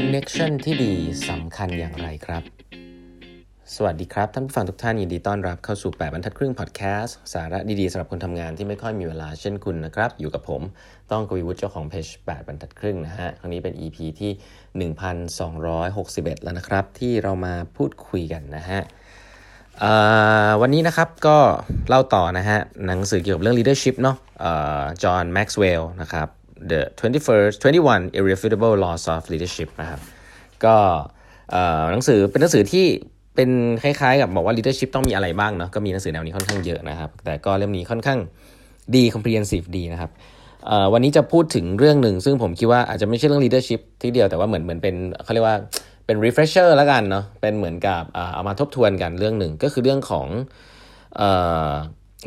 Connection ที่ดีสำคัญอย่างไรครับ สวัสดีครับ ท่านผู้ฟังทุกท่านยินดีต้อนรับเข้าสู่ 8บรรทัดครึ่งพอดแคสต์สาระดีๆสำหรับคนทำงานที่ไม่ค่อยมีเวลาเช่นคุณนะครับ อยู่กับผมต้องกวีวุฒิเจ้าของเพจ8บรรทัดครึ่งนะฮะ ครั้งนี้เป็น EP ที่ 1261 แล้วนะครับ ที่เรามาพูดคุยกันนะฮะวันนี้นะครับก็เล่าต่อนะฮะหนังสือเกี่ยวกับเรื่อง leadership เนาะจอห์นแม็กซ์เวลล์นะครับ the 21st 21 irrefutable laws of leadership นะครับก็หนังสือเป็นหนังสือที่เป็นคล้ายๆ กับบอกว่า leadership ต้องมีอะไรบ้างเนาะก็มีหนังสือแนวนี้ค่อนข้างเยอะนะครับ แต่ก็เล่มนี้ค่อนข้างดี comprehensive ดีนะครับวันนี้จะพูดถึงเรื่องหนึ่ง ซึ่งผมคิดว่าอาจจะไม่ใช่เรื่อง leadership ที่เดียวแต่ว่าเหมือนเหมือนเป็นเขาเรียกว่าเป็น refresher แล้วกันเนาะเป็นเหมือนกับเอามาทบทวนกันเรื่องหนึ่งก็คือเรื่องของ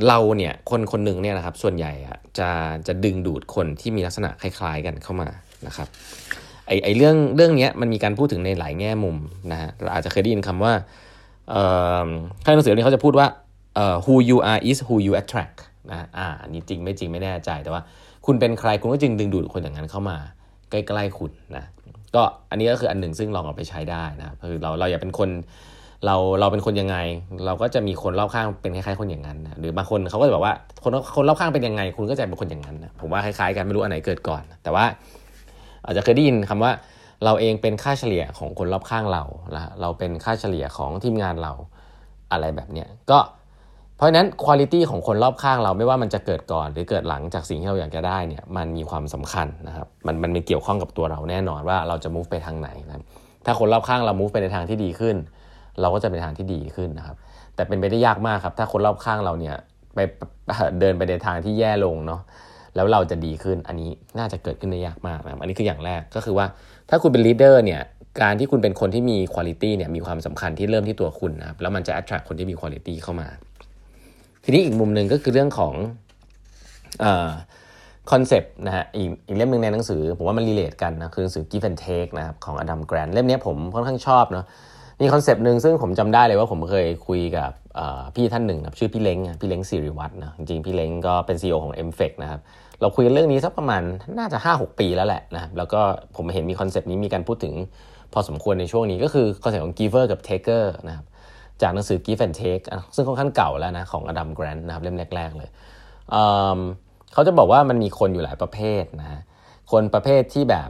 เราเนี่ยคนคนหนึ่งเนี่ยนะครับส่วนใหญ่อะจะจะดึงดูดคนที่มีลักษณะคล้าย ๆ กันเข้ามานะครับไอไอเรื่องเรื่องนี้มันมีการพูดถึงในหลายแง่มุมนะฮะเราอาจจะเคยได้ยินคำว่าเอ่อข้างหนังสือนี้เขาจะพูดว่าเอ่อ who you are is who you attract นะอ่านี่จริงไม่จริงไม่แน่ใจแต่ว่า คุณเป็นใครคุณก็จึงดึงดูดคนอย่างนั้นเข้ามา ใกล้ๆคุณนะก็อันนี้ก็คืออันหนึ่งซึ่งลองเอาไปใช้ได้นะคือเราเราอย่าเป็นคน เราเราเป็นคนยังไง เราก็จะมีคนรอบข้างเป็นคล้ายๆคนอย่างนั้นนะหรือบางคนเขาก็จะบอกว่าคนคนรอบข้างเป็นยังไง คุณก็จะเป็นคนอย่างนั้นนะผมว่าคล้ายๆกันไม่รู้อันไหนเกิดก่อน แต่ว่าอาจจะเคยได้ยินคำว่าเราเองเป็นค่าเฉลี่ยของคนรอบข้างเราละเราเป็นค่าเฉลี่ยของทีมงานเราอะไรแบบเนี้ยก็เพราะฉะนั้นคุณภาพของคนรอบข้างเราไม่ว่ามันจะเกิดก่อน หรือเกิดหลังจากสิ่งที่เราอยากจะได้เนี่ยมันมีความสำคัญนะครับมันมันมีเกี่ยวข้องกับตัวเราแน่นอนว่าเราจะ move ไปทางไหนนะถ้าคนรอบข้างเรา move ไปในทางที่ดีขึ้น เราก็จะเป็นทางที่ดีขึ้นนะครับ แต่เป็นไปได้ยากมากครับ ถ้าคนรอบข้างเราเนี่ยไปเดินไปในทางที่แย่ลงเนาะแล้วเราจะดีขึ้นอันนี้น่าจะเกิดขึ้นได้ยากมากนะอันนี้คืออย่างแรกก็คือว่าถ้าคุณเป็น leader เนี่ยการที่คุณเป็นคนที่มีคุณภาพเนี่ยมีความสำคัญที่เริ่มที่ตัวคุณนะครับแล้วมันจะ attract คนที่มีคุณภาพเข้ามา ทีนี้อีกมุมหนึ่งก็คือเรื่องของ concept นะฮะอีกอีกเล่มหนึ่งในหนังสือ ผมว่ามัน relate กันนะคือหนังสือ Give and Take นะครับของอดัมแกรนต์เล่มนี้ผมค่อนข้างชอบเนาะ มี concept หนึ่งซึ่งผมจำได้เลยว่าผมเคยคุยกับพี่ท่านหนึ่งนะชื่อพี่เล้งพี่เล้งสิริวัฒน์นะจริงๆพี่เล้งก็เป็น CEO ของ m f e c นะครับเราคุยเรื่องนี้สักประมาณน่าจะ 5-6 ปีแล้วแหละนะแล้วก็ผมเห็นมี concept นี้มีการพูดถึงพอสมควรในช่วงนี้ก็คือ concept ของ giver กับ taker นะครับจากหนังสือ give and take ซึ่งค่อนข้างเก่าแล้วนะของอดัมแกรนต์นะครับเล่มแรก ๆ เลยเขาจะบอกว่ามันมีคนอยู่หลายประเภทนะคนประเภทที่แบบ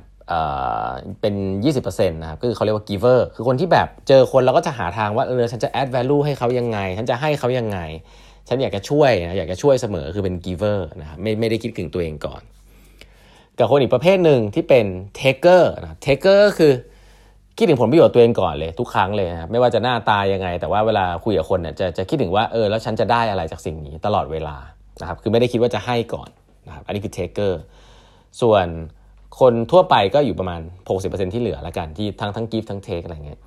เป็น 20%นะครับก็คือเขาเรียกว่า giver คือคนที่แบบเจอคนเราก็จะหาทางว่าเออฉันจะ add value ให้เขายังไง ฉันจะให้เขายังไง ฉันอยากจะช่วยนะอยากจะช่วยเสมอคือเป็น giver นะครับไม่ไม่ได้คิดถึงตัวเองก่อน กับคนอีกประเภทหนึ่งที่เป็น taker นะ taker ก็คือคิดถึงผลประโยชน์ตัวเองก่อนเลยทุกครั้งเลยนะครับไม่ว่าจะหน้าตายังไง แต่ว่าเวลาคุยกับคนเนี่ยจะจะคิดถึงว่าเออแล้วฉันจะได้อะไรจากสิ่งนี้ตลอดเวลานะครับคือไม่ได้คิดว่าจะให้ก่อนนะครับอันนี้คือ taker ส่วน คนทั่วไปก็อยู่ประมาณ 60%ที่เหลือละกันที่ทั้งทั้งกิฟทั้งเทคอะไรเงี้ย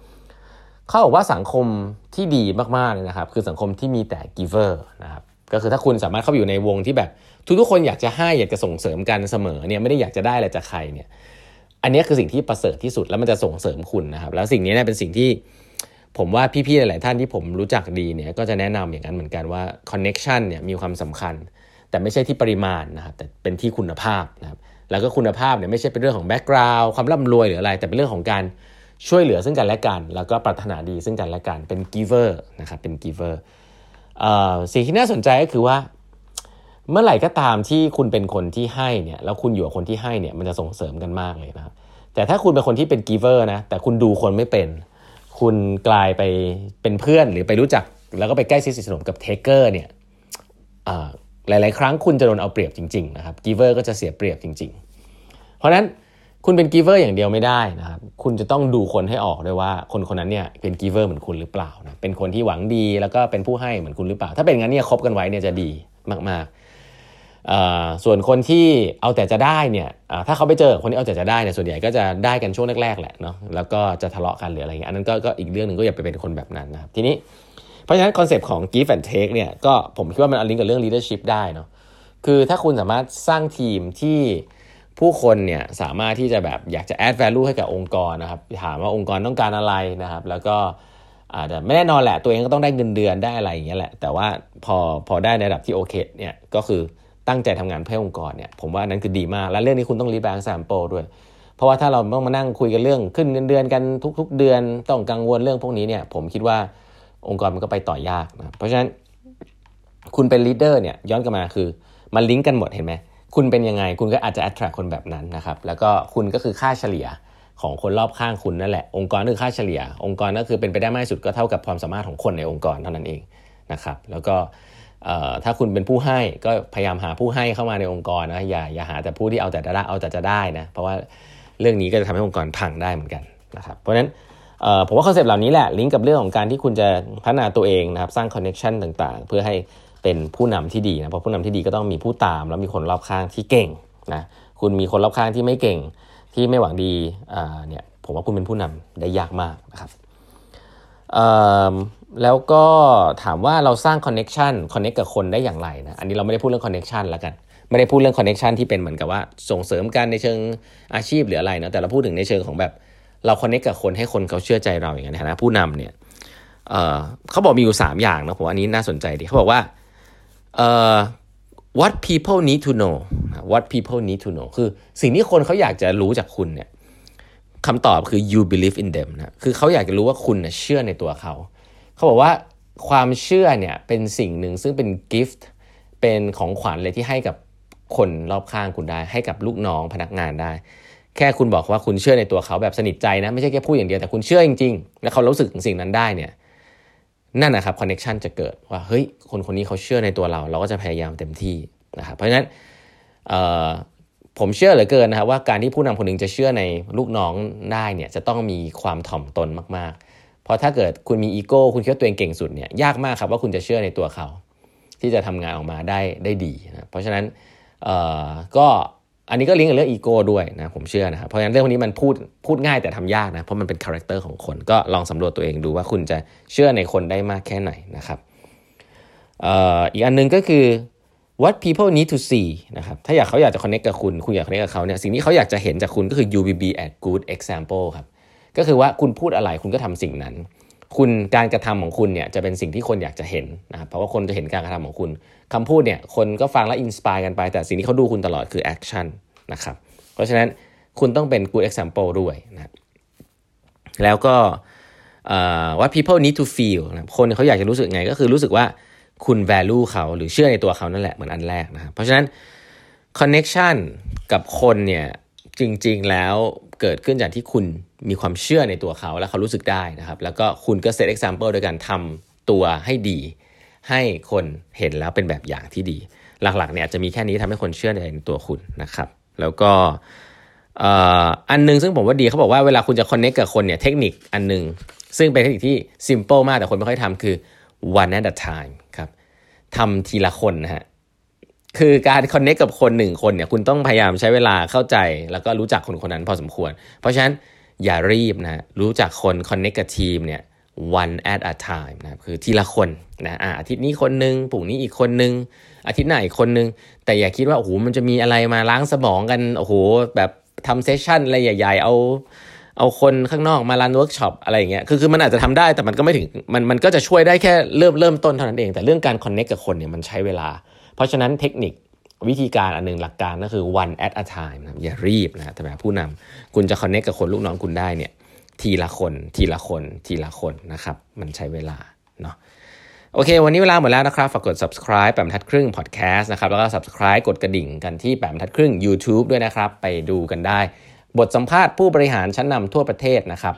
เขาบอกว่าสังคมที่ดีมากๆเลยนะครับ คือสังคมที่มีแต่ giver นะครับก็คือถ้าคุณสามารถเข้าไปอยู่ในวงที่แบบ ทุกๆคนอยากจะให้อยากจะส่งเสริมกันเสมอเนี่ยไม่ได้อยากจะได้อะไรจากใครเนี่ยอันนี้คือสิ่งที่ประเสริฐที่สุดแล้วมันจะส่งเสริมคุณนะครับ แล้วสิ่งนี้เนี่ยเป็นสิ่งที่ผมว่าพี่ๆหลายๆท่านที่ผมรู้จักดีเนี่ยก็จะแนะนำอย่างนั้นเหมือนกันว่า connection เนี่ยมีความสำคัญ แต่ไม่ใช่ที่ปริมาณนะครับแต่เป็นที่คุณภาพนะครับ แล้วก็คุณภาพเนี่ยไม่ใช่เป็นเรื่องของแบ็กกราวด์ความร่ำรวยหรืออะไร แต่เป็นเรื่องของการช่วยเหลือซึ่งกันและกัน แล้วก็ปรารถนาดีซึ่งกันและกันเป็น giver นะครับเป็น giver สิ่งที่น่าสนใจก็คือว่า เมื่อไหร่ก็ตามที่คุณเป็นคนที่ให้เนี่ยแล้วคุณอยู่กับคนที่ให้เนี่ยมันจะส่งเสริมกันมากเลยนะครับแต่ถ้าคุณเป็นคนที่เป็น giver นะแต่คุณดูคนไม่เป็น คุณกลายไปเป็นเพื่อนหรือไปรู้จัก แล้วก็ไปใกล้ชิดสนิทสนมกับ taker เนี่ย หลาย ๆ ครั้งคุณจะโดนเอาเปรียบจริง ๆ นะครับ giver ก็จะเสียเปรียบจริง ๆ เพราะนั้นคุณเป็น giver อย่างเดียวไม่ได้นะครับ คุณจะต้องดูคนให้ออกด้วยว่าคนคนนั้นเนี่ยเป็น giver เหมือนคุณหรือเปล่านะ เป็นคนที่หวังดีแล้วก็เป็นผู้ให้เหมือนคุณหรือเปล่า ถ้าเป็นงั้นเนี่ยคบกันไว้เนี่ยจะดีมากๆส่วนคนที่เอาแต่จะได้เนี่ยถ้าเขาไปเจอคนที่เอาแต่จะได้เนี่ยส่วนใหญ่ก็จะได้กันช่วงแรกๆแหละเนาะ แล้วก็จะทะเลาะกันหรืออะไรเงี้ย อันนั้นก็อีกเรื่องหนึ่งก็อย่าไปเป็นคนแบบนั้นนะครับ ทีนี้ เพราะฉะนั้น concept ของ give and take เนี่ยก็ผมคิดว่ามันอลิงกับเรื่อง leadership ได้เนาะคือถ้าคุณสามารถสร้างทีมที่ผู้คนเนี่ยสามารถที่จะแบบอยากจะ add value ให้กับองค์กรนะครับถามว่าองค์กรต้องการอะไรนะครับ แล้วก็อาจจะไม่แน่นอนแหละตัวเองก็ต้องได้เงินเดือนได้อะไรอย่างเงี้ยแหละ แต่ว่าพอพอได้ในระดับที่โอเคเนี่ยก็คือตั้งใจทำงานเพื่อองค์กรเนี่ยผมว่านั้นคือดีมาก และเรื่องนี้คุณต้อง lead by example ด้วย เพราะว่าถ้าเราต้องมานั่งคุยกันเรื่องขึ้นเงินเดือนกันทุก ๆ เดือน ต้องกังวลเรื่องพวกนี้เนี่ยผมคิดว่า องค์กรมันก็ไปต่อยากนะเพราะฉะนั้นคุณเป็นลีดเดอร์เนี่ยย้อนกลับมาคือ มันลิงก์กันหมดเห็นไหมคุณเป็นยังไง คุณก็อาจจะ attract คนแบบนั้นนะครับแล้วก็คุณก็คือค่าเฉลี่ยของคนรอบข้างคุณนั่นแหละ องค์กรคือค่าเฉลี่ย องค์กรก็คือเป็นไปได้มากสุดก็เท่ากับความสามารถของคนในองค์กรเท่านั้นเองนะครับแล้วก็ถ้าคุณเป็นผู้ให้ก็พยายามหาผู้ให้เข้ามาในองค์กรนะอย่าอย่าหาแต่ผู้ที่เอาแต่จะได้เอาแต่จะได้นะเพราะว่าเรื่องนี้ก็จะทำให้องค์กรพังได้เหมือนกันนะครับเพราะฉะนั้น ผมว่า concept เหล่านี้แหละลิงก์กับเรื่องของการที่คุณจะพัฒนาตัวเองนะครับสร้าง connection ต่างๆ เพื่อให้เป็นผู้นำที่ดีนะเพราะผู้นำที่ดีก็ต้องมีผู้ตาม แล้วมีคนรอบข้างที่เก่งนะคุณมีคนรอบข้างที่ไม่เก่งที่ไม่หวังดีเนี่ยผมว่าคุณเป็นผู้นำได้ยากมากนะครับแล้วก็ถามว่าเราสร้าง connection connect กับคนได้อย่างไรนะอันนี้เราไม่ได้พูดเรื่อง connection แล้วกันไม่ได้พูดเรื่อง connection ที่เป็นเหมือนกับว่าส่งเสริมกันในเชิงอาชีพหรืออะไรนะแต่เราพูดถึงในเชิงของแบบ เรา connect กับคนให้คนเขาเชื่อใจเราอย่างนี้นะผู้นำเนี่ยเขาบอกมีอยู่ 3 อย่างนะผมอันนี้น่าสนใจดีเขาบอกว่า what people need to know what people need to know คือสิ่งที่คนเขาอยากจะรู้จากคุณเนี่ยคำตอบคือ you believe in them นะคือเขาอยากจะรู้ว่าคุณเชื่อในตัวเขา เขาบอกว่าความเชื่อเนี่ยเป็นสิ่งหนึ่งซึ่งเป็น gift เป็นของขวัญเลยที่ให้กับคนรอบข้างคุณได้ ให้กับลูกน้องพนักงานได้ แค่คุณบอกว่าคุณเชื่อในตัวเขาแบบสนิทใจนะ ไม่ใช่แค่พูดอย่างเดียวแต่คุณเชื่อจริงๆ แล้วเขารู้สึกถึงสิ่งนั้นได้เนี่ยนั่นนะครับคอนเน็ชันจะเกิดว่าเฮ้ยคนคนนี้เขาเชื่อในตัวเรา เราก็จะพยายามเต็มที่นะครับเพราะฉะนั้นผมเชื่อเหลือเกินนะครับว่าการที่ผู้นำคนหนึ่งจะเชื่อในลูกน้องได้เนี่ยจะต้องมีความถ่อมตนมากๆ เพราะถ้าเกิดคุณมีอีโก้คุณคิดว่าตัวเองเก่งสุดเนี่ยยากมากครับว่าคุณจะเชื่อในตัวเขา ที่จะทำงานออกมาได้ได้ดีนะเพราะฉะนั้นก็ อันนี้ก็ลิงก์กับเรื่องอีโก้ด้วยนะผมเชื่อนะครับเพราะฉะนั้นเรื่องพวกนี้มันพูดพูดง่ายแต่ทำยากนะเพราะมันเป็น character ของคนก็ลองสำรวจตัวเองดูว่าคุณจะเชื่อในคนได้มากแค่ไหนนะครับอีกอันนึงก็คือ what people need to see นะครับถ้าอยากเขาอยากจะ connect กับคุณ คุณอยาก connect กับเขาเนี่ยสิ่งที่เขาอยากจะเห็นจากคุณก็คือ you will be a good example ครับก็คือว่าคุณพูดอะไรคุณก็ทำสิ่งนั้น คุณการกระทำของคุณเนี่ยจะเป็นสิ่งที่คนอยากจะเห็นนะครับเพราะว่าคนจะเห็นการกระทำของคุณคำพูดเนี่ยคนก็ฟังแล้ว inspire กันไป แต่สิ่งที่เขาดูคุณตลอดคือ action นะครับเพราะฉะนั้นคุณต้องเป็น good example ด้วยนะแล้วก็ what people need to feel นะคนเขาอยากจะรู้สึกไงก็คือรู้สึกว่าคุณ value เขาหรือเชื่อในตัวเขานั่นแหละเหมือนอันแรกนะครับเพราะฉะนั้น connection กับคนเนี่ย จริง ๆ แล้วเกิดขึ้นจากที่คุณมีความเชื่อในตัวเขาและเขารู้สึกได้นะครับ แล้วก็คุณก็ set example โดยการทำตัวให้ดี ให้คนเห็นแล้วเป็นแบบอย่างที่ดี หลักๆเนี่ยจะมีแค่นี้ทำให้คนเชื่อในตัวคุณนะครับ แล้วก็อันนึงซึ่งผมว่าดีเขาบอกว่าเวลาคุณจะ connect กับคนเนี่ยเทคนิคอันนึง ซึ่งเป็นเทคนิคที่ simple มากแต่คนไม่ค่อยทำคือ one at a time ครับทำทีละคนนะฮะ คือการ connect กับคนหนึ่งคนเนี่ยคุณต้องพยายามใช้เวลาเข้าใจ แล้วก็รู้จักคนคนนั้นพอสมควร เพราะฉะนั้นอย่ารีบนะรู้จักคน connect กับทีมเนี่ย one at a time นะคือทีละคนนะอาทิตย์นี้คนหนึ่งพรุ่งนี้อีกคนหนึ่งอาทิตย์หน้าอีกคนหนึ่งแต่อย่าคิดว่าโอ้โหมันจะมีอะไรมาล้างสมองกันโอ้โหแบบทำ session อะไรใหญ่ ๆ เอาเอาคนข้างนอกมา run workshop อะไรอย่างเงี้ย คือคือมันอาจจะทำได้แต่มันก็ไม่ถึง มันมันก็จะช่วยได้แค่เริ่มเริ่มต้นเท่านั้นเอง แต่เรื่องการคอนเน็กกับคนเนี่ยมันใช้เวลา เพราะฉะนั้นเทคนิควิธีการอันหนึ่งหลักการก็คือ one at a time นะอย่ารีบนะแต่แบบผู้นำคุณจะคอนเน็กกับคนลูกน้องคุณได้เนี่ยทีละคนทีละคนทีละคนนะครับมันใช้เวลาเนาะโอเค วันนี้เวลาหมดแล้วนะครับ ฝากกด subscribe แปมทัดครึ่ง podcast นะครับ แล้วก็ subscribe กดกระดิ่งกันที่แปมทัดครึ่ง YouTube ด้วยนะครับ ไปดูกันได้ บทสัมภาษณ์ผู้บริหารชั้นนำทั่วประเทศนะครับ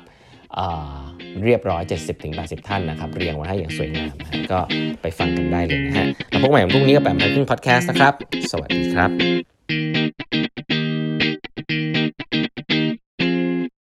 เรียบร้อย 70-80 ท่านนะครับ เรียงไว้ให้อย่างสวยงามก็ไปฟังกันได้เลยนะฮะแล้วพบกันใหม่พรุ่งนี้กับแปมพันธุ์พอดแคสต์นะครับ สวัสดีครับ